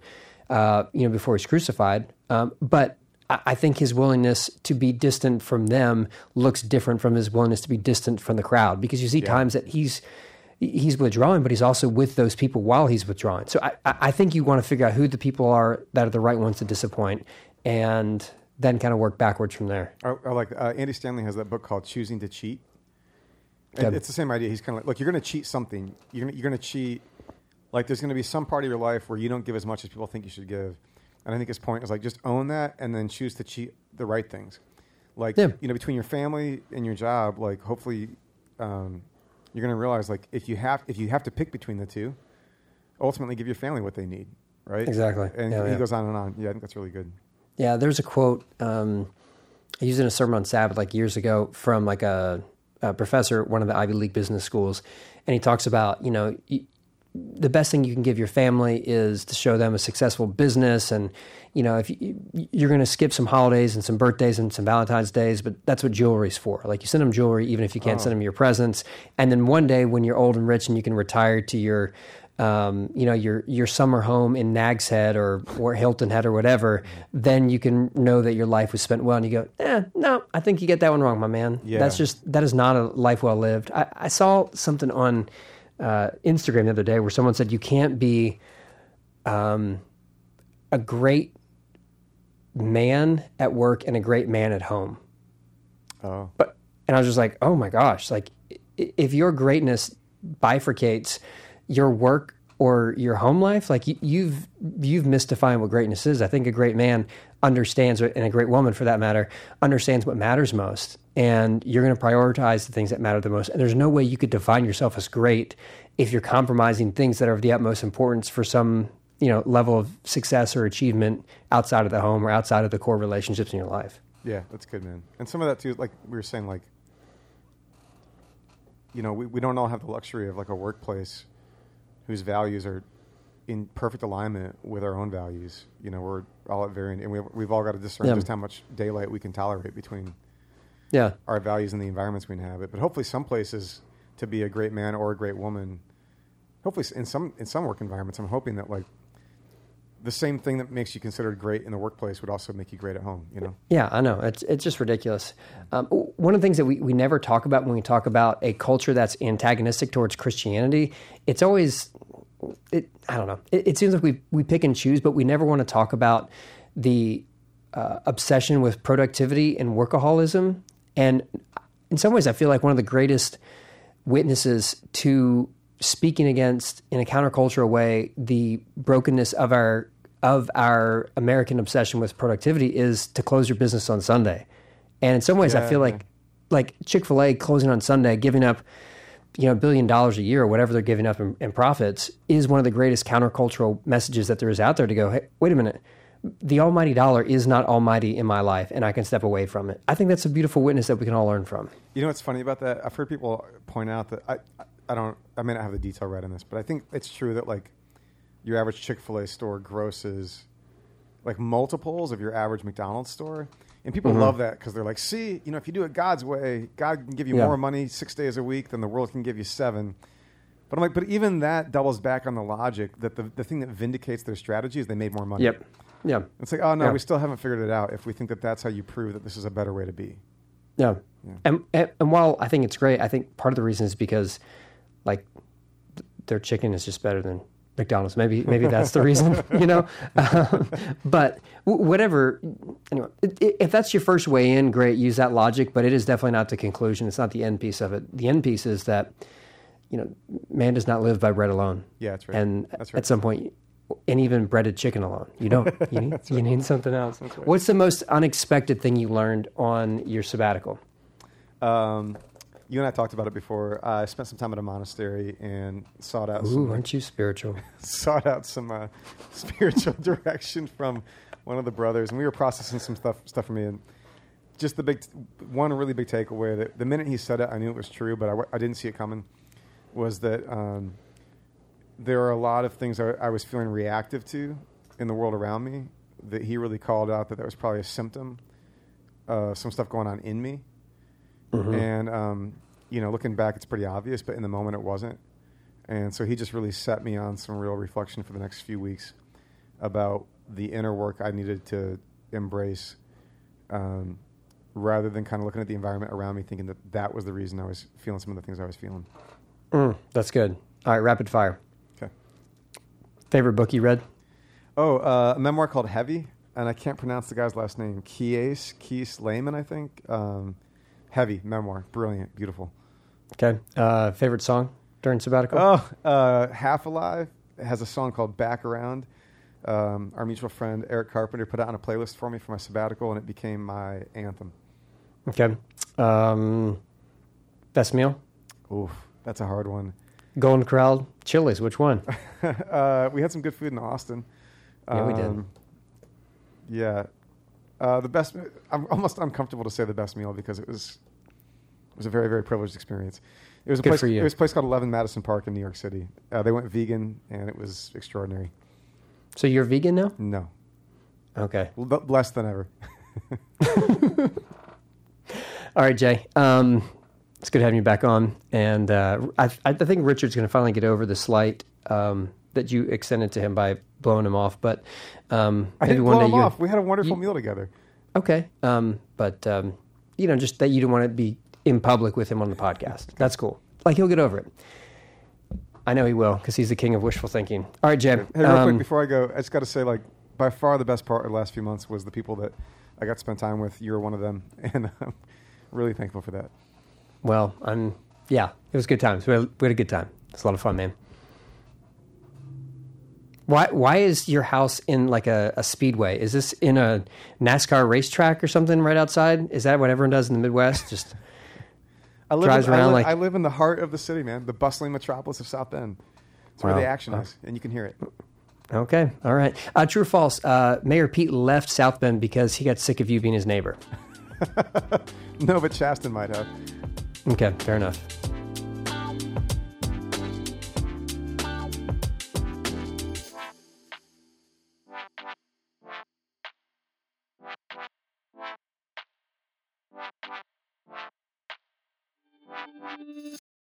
Speaker 1: uh, you know, before he's crucified. Um, but I I think his willingness to be distant from them looks different from his willingness to be distant from the crowd because you see times that he's he's withdrawing, but he's also with those people while he's withdrawing. So I, I think you want to figure out who the people are that are the right ones to disappoint, and then kind of work backwards from there.
Speaker 2: I, I like uh, Andy Stanley has that book called Choosing to Cheat. And It's the same idea. He's kind of like, look, you're going to cheat something. You're going you're going to cheat. Like, there's going to be some part of your life where you don't give as much as people think you should give. And I think his point is like, just own that and then choose to cheat the right things. Like,
Speaker 1: Yeah.
Speaker 2: you know, between your family and your job, like, hopefully, um, you're going to realize like if you have if you have to pick between the two, ultimately give your family what they need, right?
Speaker 1: Exactly.
Speaker 2: And
Speaker 1: Yeah,
Speaker 2: he
Speaker 1: yeah.
Speaker 2: goes on and on. Yeah, I think that's really good.
Speaker 1: Yeah, there's a quote um, I used in a sermon on Sabbath like years ago from like a, a professor at one of the Ivy League business schools, and he talks about you know. The best thing you can give your family is to show them a successful business and you know if you, you're going to skip some holidays and some birthdays and some valentine's days but that's what jewelry's for like you send them jewelry even if you can't send them your presence and then one day when you're old and rich and you can retire to your um, you know your your summer home in Nags Head or or Hilton Head or whatever, then you can know that your life was spent well. And you go, eh, no, I think you get that one wrong, my man.
Speaker 2: Yeah.
Speaker 1: That's just that is not a life well lived. I, I saw something on uh, Instagram the other day where someone said you can't be um, a great man at work and a great man at home.
Speaker 2: Oh,
Speaker 1: But and I was just like, oh my gosh, like if your greatness bifurcates your work or your home life, like you, you've you've mystifying what greatness is. I think a great man understands, and a great woman for that matter, understands what matters most, and you're going to prioritize the things that matter the most. And there's no way you could define yourself as great if you're compromising things that are of the utmost importance for some you know level of success or achievement outside of the home or outside of the core relationships in your life.
Speaker 2: Yeah, that's good, man. And some of that too, like we were saying, like you know, we, we don't all have the luxury of like a workplace whose values are in perfect alignment with our own values. You know, we're all at varying, and we, we've all got to discern
Speaker 1: Yeah.
Speaker 2: just how much daylight we can tolerate between
Speaker 1: Yeah,
Speaker 2: our values and the environments we inhabit. But hopefully, some places to be a great man or a great woman, hopefully in some in some work environments, I'm hoping that like the same thing that makes you considered great in the workplace would also make you great at home. You know,
Speaker 1: Yeah, I know. It's it's just ridiculous. Um, one of the things that we, we never talk about when we talk about a culture that's antagonistic towards Christianity, it's always it. I don't know. It, it seems like we we pick and choose, but we never want to talk about the uh, obsession with productivity and workaholism. And in some ways, I feel like one of the greatest witnesses to speaking against in a countercultural way the brokenness of our of our American obsession with productivity is to close your business on Sunday. And in some ways I feel like like Chick-fil-A closing on Sunday, giving up you know, a billion dollars a year or whatever they're giving up in, in profits is one of the greatest countercultural messages that there is out there to go, hey, wait a minute. The almighty dollar is not almighty in my life and I can step away from it. I think that's a beautiful witness that we can all learn from.
Speaker 2: You know what's funny about that? I've heard people point out that I, I don't, I may not have the detail right on this, but I think it's true that like your average Chick Fil A store grosses like multiples of your average McDonald's store, and people mm-hmm. love that because they're like, see, you know, if you do it God's way, God can give you
Speaker 1: Yeah.
Speaker 2: more money six days a week than the world can give you seven. But I'm like, but even that doubles back on the logic that the, the thing that vindicates their strategy is they made more money.
Speaker 1: Yep. Yeah.
Speaker 2: It's like, oh no,
Speaker 1: Yeah.
Speaker 2: we still haven't figured it out. If we think that that's how you prove that this is a better way to be.
Speaker 1: Yeah.
Speaker 2: Yeah.
Speaker 1: And, and and while I think it's great, I think part of the reason is because like th- their chicken is just better than McDonald's. Maybe maybe that's the reason, you know. Um, but w- whatever. Anyway, i- i- if that's your first way in, great. Use that logic, but it is definitely not the conclusion. It's not the end piece of it. The end piece is that you know man does not live by bread alone.
Speaker 2: Yeah, that's right.
Speaker 1: And
Speaker 2: That's right.
Speaker 1: at some point, and even breaded chicken alone, you don't. You need, you need something else. What's the most unexpected thing you learned on your sabbatical?
Speaker 2: Um, you and I talked about it before. I spent some time at a monastery and sought out
Speaker 1: Ooh,
Speaker 2: some
Speaker 1: aren't you spiritual?
Speaker 2: sought out some uh, spiritual direction from one of the brothers, and we were processing some stuff stuff for me. And just the big one really big takeaway that the minute he said it, I knew it was true, but I, w- I didn't see it coming. Was that um, there are a lot of things I, I was feeling reactive to in the world around me that he really called out that that was probably a symptom of some stuff going on in me. And um, you know, looking back, it's pretty obvious, but in the moment, it wasn't. And so he just really set me on some real reflection for the next few weeks about the inner work I needed to embrace, um, rather than kind of looking at the environment around me, thinking that that was the reason I was feeling some of the things I was feeling.
Speaker 1: Mm, that's good. All right, rapid fire. Favorite book you read?
Speaker 2: Oh, uh, a memoir called Heavy, and I can't pronounce the guy's last name. Kiese Kiese Laymon, I think. Um, Heavy memoir, brilliant, beautiful.
Speaker 1: Okay. Uh, favorite song during sabbatical?
Speaker 2: Oh, uh, Half Alive has a song called Back Around. Um, our mutual friend Eric Carpenter put it on a playlist for me for my sabbatical, and it became my anthem.
Speaker 1: Okay. Um, best meal?
Speaker 2: Oof, that's a hard one.
Speaker 1: Golden Corral, Chili's. Which one?
Speaker 2: uh, we had some good food in Austin.
Speaker 1: Yeah, we did.
Speaker 2: Um, Yeah, uh, the best. I'm almost uncomfortable to say the best meal because it was it was a very very privileged experience. It was a
Speaker 1: Good
Speaker 2: place.
Speaker 1: for you.
Speaker 2: It was a place called Eleven Madison Park in New York City. Uh, they went vegan, and it was extraordinary.
Speaker 1: So you're vegan now?
Speaker 2: No,
Speaker 1: Okay.
Speaker 2: L- less than ever.
Speaker 1: All right, Jay. Um, it's good having you back on, and uh, I, I think Richard's going to finally get over the slight um, that you extended to him by blowing him off. But um,
Speaker 2: I
Speaker 1: maybe
Speaker 2: didn't
Speaker 1: one
Speaker 2: blow
Speaker 1: day
Speaker 2: him
Speaker 1: you
Speaker 2: off. We had a wonderful
Speaker 1: you-
Speaker 2: meal together.
Speaker 1: okay. Um, but um, you know, just that you don't want to be in public with him on the podcast. That's cool. Like he'll get over it. I know he will because he's the king of wishful thinking. All right, Jay.
Speaker 2: Hey, real
Speaker 1: um,
Speaker 2: quick before I go, I just got to say, like, by far the best part of the last few months was the people that I got to spend time with. You're one of them, and I'm really thankful for that.
Speaker 1: Well, I'm. Yeah, it was good times. We had, we had a good time. It's a lot of fun, man. Why why is your house in like a, a speedway? Is this in a NASCAR racetrack or something right outside? Is that what everyone does in the Midwest? Just
Speaker 2: I live,
Speaker 1: Drives
Speaker 2: in, I,
Speaker 1: around
Speaker 2: live,
Speaker 1: like-
Speaker 2: I live in the heart of the city, man. The bustling metropolis of South Bend. It's where the action is, and you can hear it.
Speaker 1: okay, all right. Uh, true or false? Uh, Mayor Pete left South Bend because he got sick of you being his neighbor.
Speaker 2: No, but Shaston might have.
Speaker 1: Okay, fair enough.